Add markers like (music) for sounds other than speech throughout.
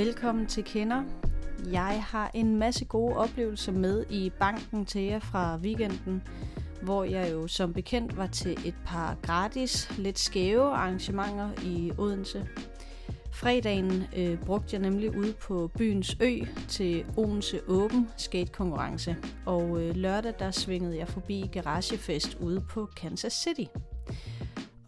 Velkommen til Kender. Jeg har en masse gode oplevelser med i banken til jer fra weekenden, hvor jeg jo som bekendt var til et par gratis, lidt skæve arrangementer i Odense. Fredagen øh, brugte jeg nemlig ude på byens ø til Odense Åben skatekonkurrence, og øh, lørdag der svingede jeg forbi Garagefest ude på Kansas City.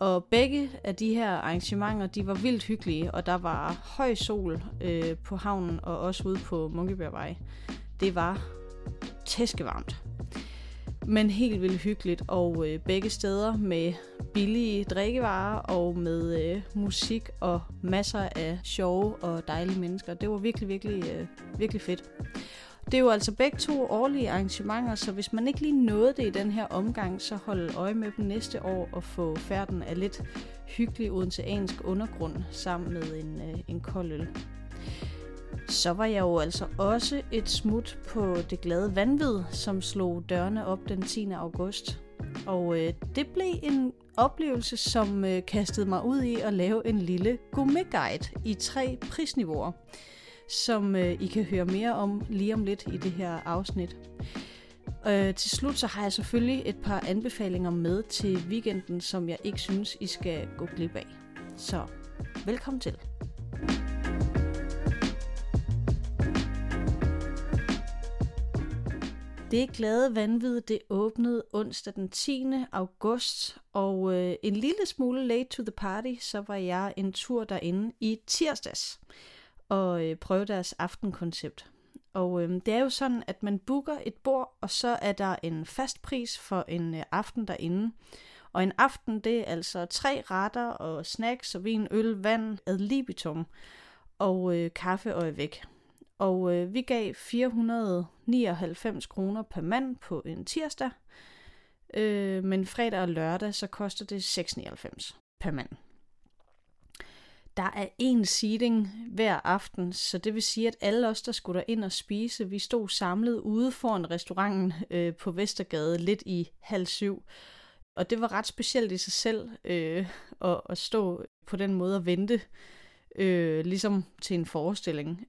Og begge af de her arrangementer, de var vildt hyggelige, og der var høj sol øh, på havnen og også ude på Munkebjergvej. Det var tæskevarmt. Men helt vildt hyggeligt, og øh, begge steder med billige drikkevarer og med øh, musik og masser af sjove og dejlige mennesker. Det var virkelig, virkelig, øh, virkelig fedt. Det er jo altså begge to årlige arrangementer, så hvis man ikke lige nåede det i den her omgang, så hold øje med dem næste år og få færden af lidt hyggelig odenseansk undergrund sammen med en, øh, en kold øl. Så var jeg jo altså også et smut på det glade vanvid, som slog dørene op den 10. august. Og øh, det blev en oplevelse, som øh, kastede mig ud i at lave en lille gourmet-guide i tre prisniveauer som øh, I kan høre mere om lige om lidt i det her afsnit. Øh, til slut så har jeg selvfølgelig et par anbefalinger med til weekenden, som jeg ikke synes, I skal gå glip af. Så velkommen til. Det glade vanvid, det åbnede onsdag den 10. august, og øh, en lille smule late to the party, så var jeg en tur derinde i tirsdags og øh, prøve deres aftenkoncept. Og øh, det er jo sådan, at man booker et bord, og så er der en fast pris for en øh, aften derinde. Og en aften, det er altså tre retter og snacks og vin, øl, vand, ad libitum og øh, kaffe og væk. Og øh, vi gav 499 kroner per mand på en tirsdag, øh, men fredag og lørdag, så koster det 699 per mand. Der er én seating hver aften, så det vil sige, at alle os, der skulle ind og spise, vi stod samlet ude foran restauranten øh, på Vestergade lidt i halv syv. Og det var ret specielt i sig selv øh, at, at stå på den måde og vente, øh, ligesom til en forestilling.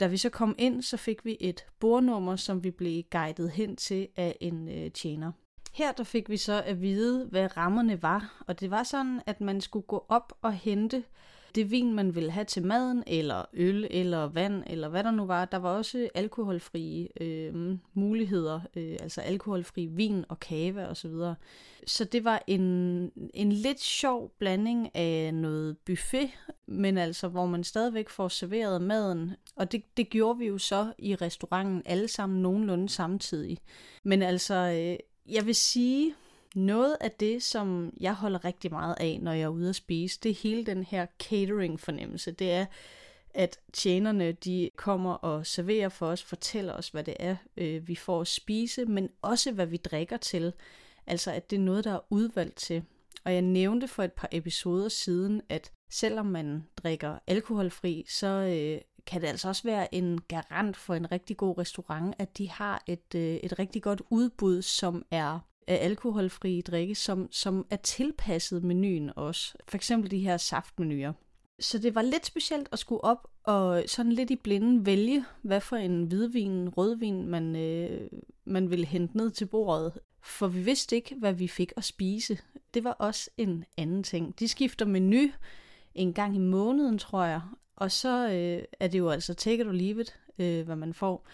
Da vi så kom ind, så fik vi et bordnummer, som vi blev guidet hen til af en øh, tjener. Her der fik vi så at vide, hvad rammerne var, og det var sådan, at man skulle gå op og hente det vin, man ville have til maden, eller øl, eller vand, eller hvad der nu var. Der var også alkoholfrie øh, muligheder, øh, altså alkoholfri vin og kave osv. Så, videre. så det var en, en lidt sjov blanding af noget buffet, men altså hvor man stadigvæk får serveret maden. Og det, det gjorde vi jo så i restauranten alle sammen nogenlunde samtidig. Men altså, øh, jeg vil sige, noget af det, som jeg holder rigtig meget af, når jeg er ude at spise, det er hele den her catering-fornemmelse. Det er, at tjenerne de kommer og serverer for os, fortæller os, hvad det er, øh, vi får at spise, men også hvad vi drikker til. Altså, at det er noget, der er udvalgt til. Og jeg nævnte for et par episoder siden, at selvom man drikker alkoholfri, så øh, kan det altså også være en garant for en rigtig god restaurant, at de har et, øh, et rigtig godt udbud, som er af alkoholfrie drikke, som, som er tilpasset menuen også. For eksempel de her saftmenuer. Så det var lidt specielt at skulle op og sådan lidt i blinden vælge, hvad for en hvidvin, rødvin, man, øh, man ville hente ned til bordet. For vi vidste ikke, hvad vi fik at spise. Det var også en anden ting. De skifter menu en gang i måneden, tror jeg. Og så øh, er det jo altså take it or leave it, øh, hvad man får.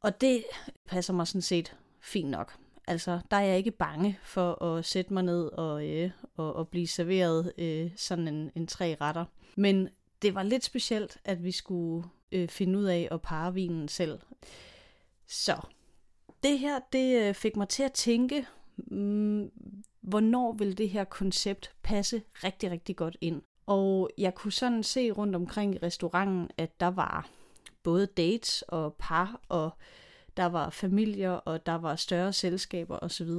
Og det passer mig sådan set fint nok. Altså, der er jeg ikke bange for at sætte mig ned og, øh, og, og blive serveret øh, sådan en, en tre retter. Men det var lidt specielt, at vi skulle øh, finde ud af at parre vinen selv. Så det her, det øh, fik mig til at tænke, mm, hvornår vil det her koncept passe rigtig, rigtig godt ind. Og jeg kunne sådan se rundt omkring i restauranten, at der var både dates og par og der var familier, og der var større selskaber osv.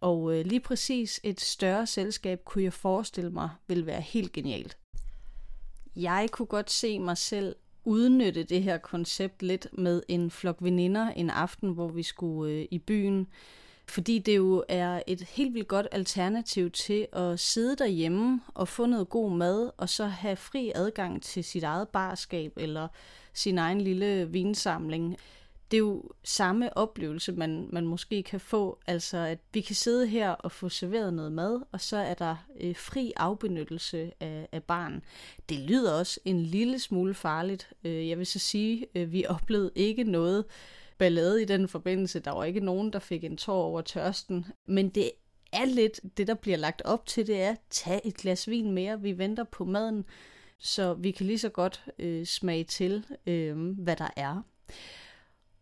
Og øh, lige præcis et større selskab kunne jeg forestille mig ville være helt genialt. Jeg kunne godt se mig selv udnytte det her koncept lidt med en flok veninder en aften, hvor vi skulle øh, i byen. fordi det jo er et helt vildt godt alternativ til at sidde derhjemme og få noget god mad, og så have fri adgang til sit eget barskab eller sin egen lille vinsamling. Det er jo samme oplevelse, man, man måske kan få, altså at vi kan sidde her og få serveret noget mad, og så er der øh, fri afbenyttelse af, af barn. Det lyder også en lille smule farligt. Øh, jeg vil så sige, øh, vi oplevede ikke noget ballade i den forbindelse. Der var ikke nogen, der fik en tår over tørsten. Men det er lidt, det der bliver lagt op til, det er, tag et glas vin mere, vi venter på maden, så vi kan lige så godt øh, smage til, øh, hvad der er.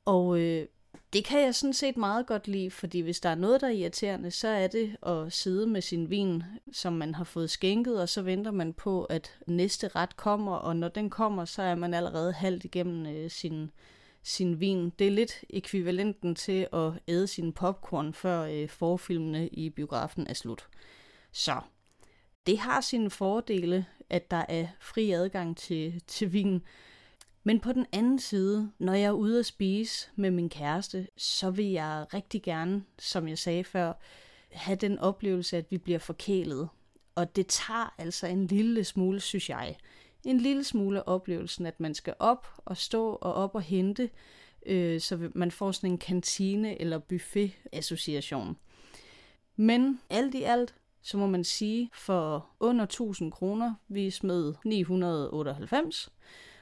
Og øh, det kan jeg sådan set meget godt lide, fordi hvis der er noget, der er irriterende, så er det at sidde med sin vin, som man har fået skænket, og så venter man på, at næste ret kommer, og når den kommer, så er man allerede halvt igennem øh, sin, sin vin. Det er lidt ekvivalenten til at æde sin popcorn, før øh, forfilmene i biografen er slut. Så det har sine fordele, at der er fri adgang til, til vin. Men på den anden side, når jeg er ude at spise med min kæreste, så vil jeg rigtig gerne, som jeg sagde før, have den oplevelse, at vi bliver forkælet. Og det tager altså en lille smule, synes jeg en lille smule oplevelsen, at man skal op og stå og op og hente, øh, så man får sådan en kantine- eller buffet-association. Men alt i alt, så må man sige, for under 1000 kroner, vi smed 998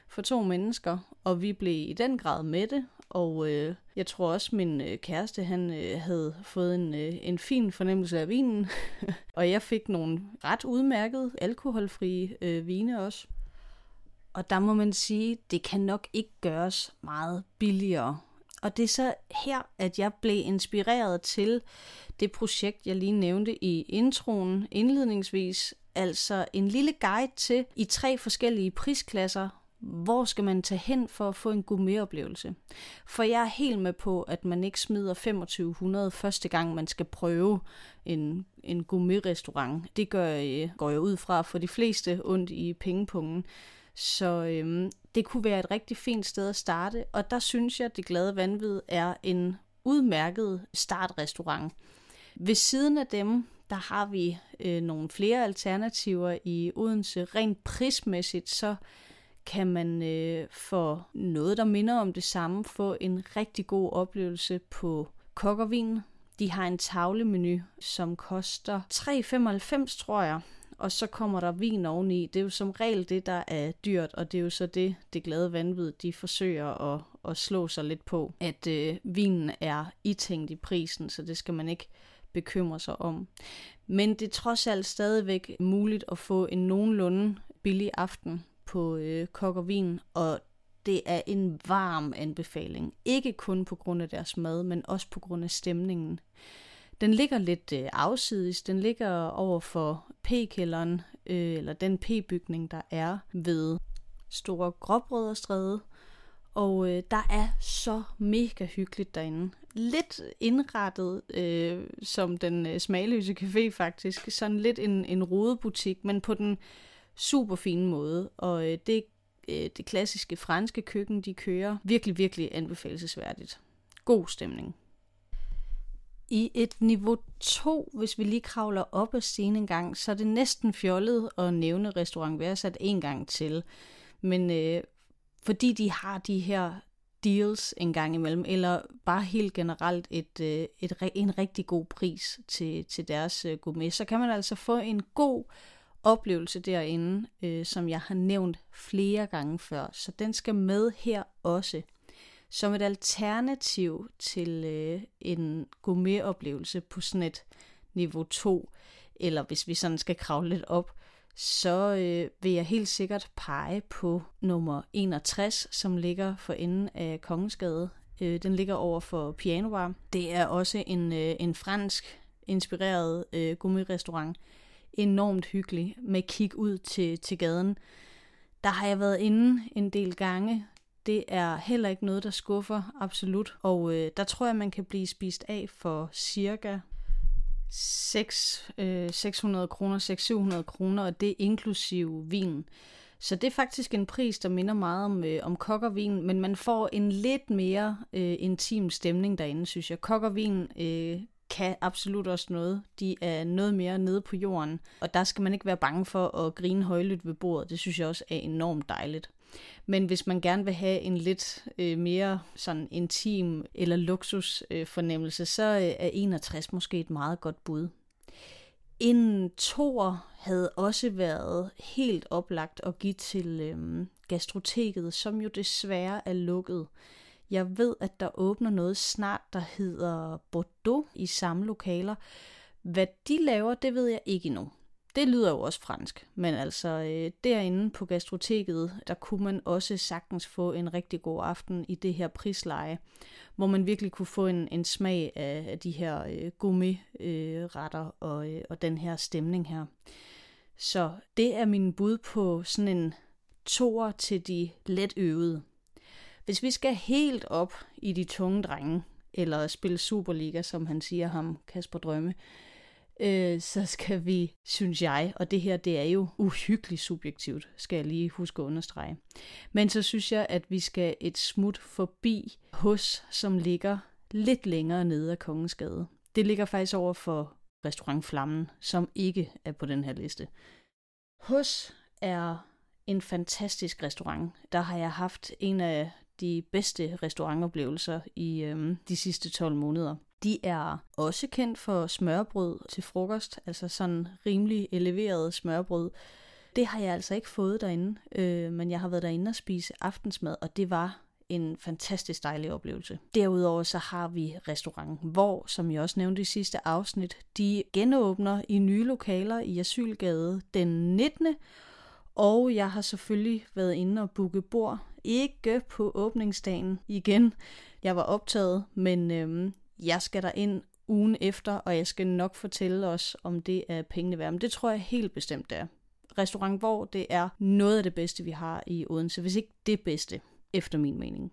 for to mennesker, og vi blev i den grad med det, og øh, jeg tror også, min øh, kæreste han øh, havde fået en, øh, en fin fornemmelse af vinen, (laughs) og jeg fik nogle ret udmærkede alkoholfrie øh, vine også. Og der må man sige, det kan nok ikke gøres meget billigere. Og det er så her, at jeg blev inspireret til det projekt, jeg lige nævnte i introen indledningsvis. Altså en lille guide til i tre forskellige prisklasser, hvor skal man tage hen for at få en gourmetoplevelse? For jeg er helt med på, at man ikke smider 2500 første gang, man skal prøve en, en gourmetrestaurant. Det gør, øh, går jeg ud fra for de fleste ondt i pengepungen. Så øhm, det kunne være et rigtig fint sted at starte, og der synes jeg, at Det Glade Vanvid er en udmærket startrestaurant. Ved siden af dem, der har vi øh, nogle flere alternativer i Odense. Rent prismæssigt, så kan man øh, for noget, der minder om det samme, få en rigtig god oplevelse på kokkervin. De har en tavlemenu, som koster 3,95 tror jeg, og så kommer der vin oveni. Det er jo som regel det, der er dyrt, og det er jo så det, det glade vanvid, de forsøger at, at slå sig lidt på, at øh, vinen er itænkt i prisen, så det skal man ikke bekymre sig om. Men det er trods alt stadigvæk muligt at få en nogenlunde billig aften på øh, kok og vin, og det er en varm anbefaling. Ikke kun på grund af deres mad, men også på grund af stemningen. Den ligger lidt øh, afsides. Den ligger over for P-kælderen, øh, eller den P-bygning, der er ved Store Gråbrødrestræde. Og øh, der er så mega hyggeligt derinde. Lidt indrettet øh, som den øh, smagløse café faktisk. Sådan lidt en, en rodebutik, men på den super fine måde. Og øh, det, øh, det klassiske franske køkken, de kører, virkelig, virkelig anbefalesværdigt. God stemning. I et niveau 2, hvis vi lige kravler op af scenen en gang, så er det næsten fjollet at nævne restaurant Værsat en gang til. Men øh, fordi de har de her deals en gang imellem, eller bare helt generelt et, øh, et, en rigtig god pris til, til deres øh, gourmet, så kan man altså få en god oplevelse derinde, øh, som jeg har nævnt flere gange før. Så den skal med her også som et alternativ til øh, en gourmetoplevelse på sådan et niveau 2, eller hvis vi sådan skal kravle lidt op, så øh, vil jeg helt sikkert pege på nummer 61, som ligger for enden af Kongensgade. Øh, den ligger over for Pianobar. Det er også en, øh, en fransk inspireret øh, gourmetrestaurant. Enormt hyggelig med kig ud til, til gaden. Der har jeg været inde en del gange. Det er heller ikke noget, der skuffer, absolut. Og øh, der tror jeg, man kan blive spist af for cirka 6, øh, 600 kroner, 600-700 kroner, og det er inklusiv vin. Så det er faktisk en pris, der minder meget om, øh, om kokkervin, men man får en lidt mere øh, intim stemning derinde, synes jeg. Kokkervin øh, kan absolut også noget. De er noget mere nede på jorden, og der skal man ikke være bange for at grine højlydt ved bordet. Det synes jeg også er enormt dejligt. Men hvis man gerne vil have en lidt øh, mere sådan intim eller luksus øh, fornemmelse, så øh, er 61 måske et meget godt bud. En tor havde også været helt oplagt at give til øh, gastroteket, som jo desværre er lukket. Jeg ved, at der åbner noget snart, der hedder Bordeaux i samme lokaler. Hvad de laver, det ved jeg ikke endnu. Det lyder jo også fransk, men altså øh, derinde på gastroteket, der kunne man også sagtens få en rigtig god aften i det her prisleje, hvor man virkelig kunne få en, en smag af, af de her øh, gummiretter øh, og, øh, og den her stemning her. Så det er min bud på sådan en toer til de let øvede. Hvis vi skal helt op i de tunge drenge, eller spille Superliga, som han siger ham, Kasper Drømme, øh, så skal vi, synes jeg, og det her det er jo uhyggeligt subjektivt, skal jeg lige huske at understrege. Men så synes jeg, at vi skal et smut forbi hos, som ligger lidt længere nede af Kongensgade. Det ligger faktisk over for restaurant Flammen, som ikke er på den her liste. Hos er en fantastisk restaurant. Der har jeg haft en af de bedste restaurantoplevelser i øhm, de sidste 12 måneder. De er også kendt for smørbrød til frokost, altså sådan rimelig eleveret smørbrød. Det har jeg altså ikke fået derinde, øh, men jeg har været derinde og spise aftensmad, og det var en fantastisk dejlig oplevelse. Derudover så har vi restauranten, hvor, som jeg også nævnte i sidste afsnit, de genåbner i nye lokaler i Asylgade den 19. Og jeg har selvfølgelig været inde og booke bord. Ikke på åbningsdagen igen. Jeg var optaget, men øhm, jeg skal der ind ugen efter, og jeg skal nok fortælle os, om det er pengene værd. Men det tror jeg helt bestemt det er. Restaurant hvor det er noget af det bedste, vi har i Odense, hvis ikke det bedste, efter min mening.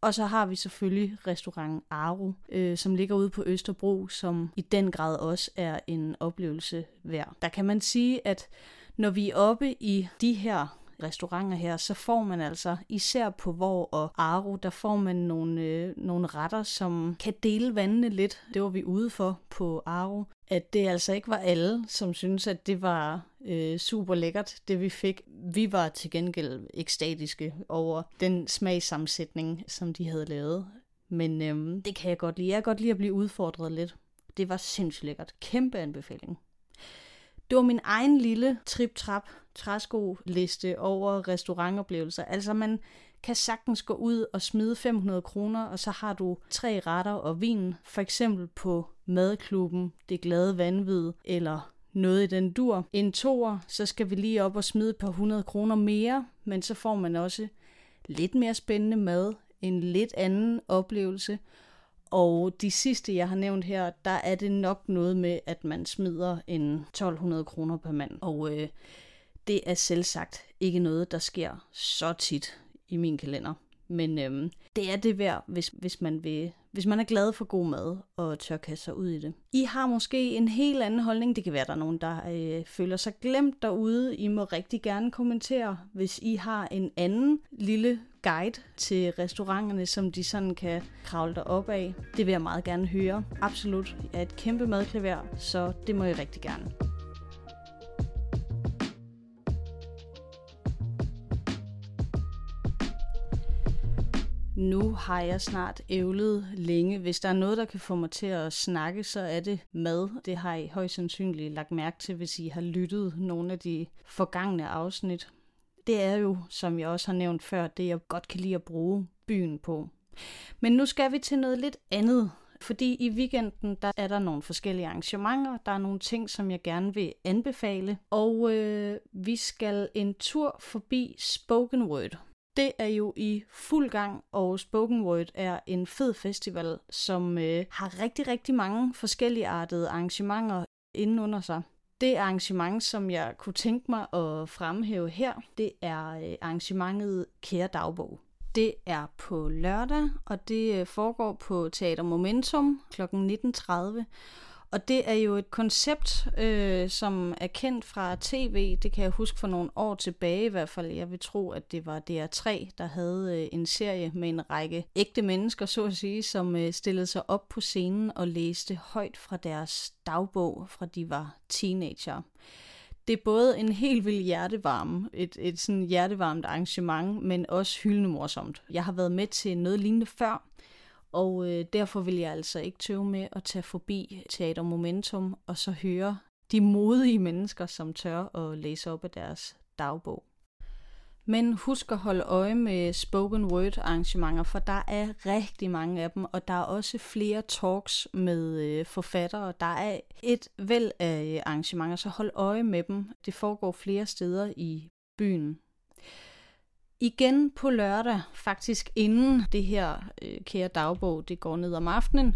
Og så har vi selvfølgelig restaurant Aro, øh, som ligger ude på Østerbro, som i den grad også er en oplevelse værd. Der kan man sige, at når vi er oppe i de her restauranter her, så får man altså, især på Vor og Aro, der får man nogle, øh, nogle retter, som kan dele vandene lidt. Det var vi ude for på Aro. At det altså ikke var alle, som synes at det var øh, super lækkert, det vi fik. Vi var til gengæld ekstatiske over den smagssammensætning, som de havde lavet. Men øh, det kan jeg godt lide. Jeg kan godt lide at blive udfordret lidt. Det var sindssygt lækkert. Kæmpe anbefaling. Det var min egen lille trip-trap træsko-liste over restaurantoplevelser. Altså man kan sagtens gå ud og smide 500 kroner, og så har du tre retter og vin, for eksempel på madklubben, det glade vanvid, eller noget i den dur. En toer, så skal vi lige op og smide et par hundrede kroner mere, men så får man også lidt mere spændende mad, en lidt anden oplevelse, og de sidste, jeg har nævnt her, der er det nok noget med, at man smider en 1200 kroner per mand. Og øh, det er selvsagt ikke noget, der sker så tit i min kalender. Men øhm, det er det værd, hvis, hvis, man vil, hvis man er glad for god mad og tør kaste sig ud i det. I har måske en helt anden holdning. Det kan være, der er nogen, der øh, føler sig glemt derude. I må rigtig gerne kommentere, hvis I har en anden lille guide til restauranterne, som de sådan kan kravle op af. Det vil jeg meget gerne høre. Absolut. Jeg er et kæmpe madklaver, så det må jeg rigtig gerne. Nu har jeg snart ævlet længe. Hvis der er noget, der kan få mig til at snakke, så er det mad. Det har I højst sandsynligt lagt mærke til, hvis I har lyttet nogle af de forgangne afsnit. Det er jo, som jeg også har nævnt før, det jeg godt kan lide at bruge byen på. Men nu skal vi til noget lidt andet. Fordi i weekenden, der er der nogle forskellige arrangementer, der er nogle ting, som jeg gerne vil anbefale. Og øh, vi skal en tur forbi Spoken Word. Det er jo i fuld gang, og Spoken Word er en fed festival, som øh, har rigtig, rigtig mange forskellige artede arrangementer inden under sig. Det arrangement, som jeg kunne tænke mig at fremhæve her, det er øh, arrangementet Kære Dagbog. Det er på lørdag, og det øh, foregår på Teater Momentum kl. 19.30. Og det er jo et koncept, øh, som er kendt fra tv. Det kan jeg huske for nogle år tilbage i hvert fald. Jeg vil tro, at det var DR3, der havde øh, en serie med en række ægte mennesker, så at sige, som øh, stillede sig op på scenen og læste højt fra deres dagbog, fra de var teenager. Det er både en helt vild hjertevarme, et, et sådan hjertevarmt arrangement, men også hyldende morsomt. Jeg har været med til noget lignende før, og øh, derfor vil jeg altså ikke tøve med at tage forbi Teater Momentum og så høre de modige mennesker, som tør at læse op af deres dagbog. Men husk at holde øje med spoken word arrangementer, for der er rigtig mange af dem, og der er også flere talks med øh, forfattere. Der er et væld af øh, arrangementer, så hold øje med dem. Det foregår flere steder i byen. Igen på lørdag, faktisk inden det her øh, kære dagbog, det går ned om aftenen,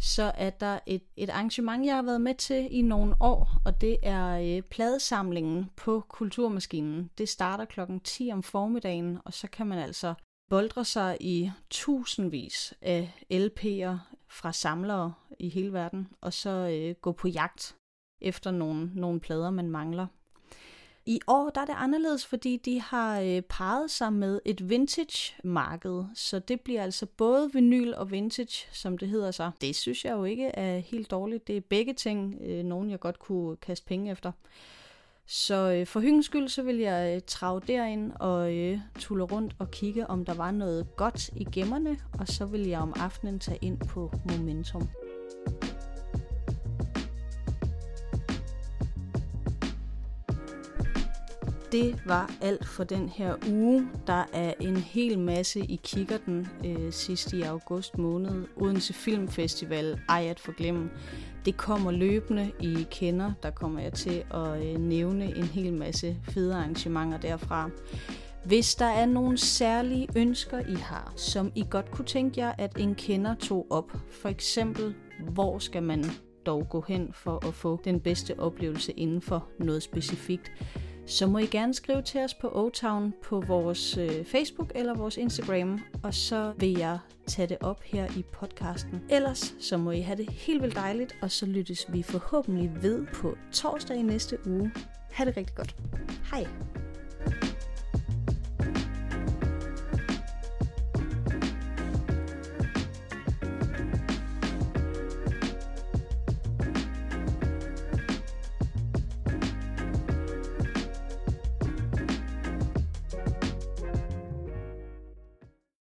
så er der et, et arrangement, jeg har været med til i nogle år, og det er øh, pladesamlingen på Kulturmaskinen. Det starter klokken 10 om formiddagen, og så kan man altså boldre sig i tusindvis af LP'er fra samlere i hele verden, og så øh, gå på jagt efter nogle, nogle plader, man mangler. I år der er det anderledes, fordi de har øh, parret sig med et vintage-marked, så det bliver altså både vinyl og vintage, som det hedder sig. Det synes jeg jo ikke er helt dårligt. Det er begge ting, øh, nogen jeg godt kunne kaste penge efter. Så øh, for hyggens skyld, så vil jeg øh, trage derind og øh, tulle rundt og kigge, om der var noget godt i gemmerne, og så vil jeg om aftenen tage ind på Momentum. Det var alt for den her uge. Der er en hel masse i kikkerten øh, sidst i august måned. Odense Filmfestival, ej at forglemme. Det kommer løbende, I kender. Der kommer jeg til at øh, nævne en hel masse fede arrangementer derfra. Hvis der er nogle særlige ønsker, I har, som I godt kunne tænke jer, at en kender tog op, for eksempel, hvor skal man dog gå hen for at få den bedste oplevelse inden for noget specifikt, så må I gerne skrive til os på O-Town på vores øh, Facebook eller vores Instagram, og så vil jeg tage det op her i podcasten. Ellers så må I have det helt vildt dejligt, og så lyttes vi forhåbentlig ved på torsdag i næste uge. Ha' det rigtig godt. Hej!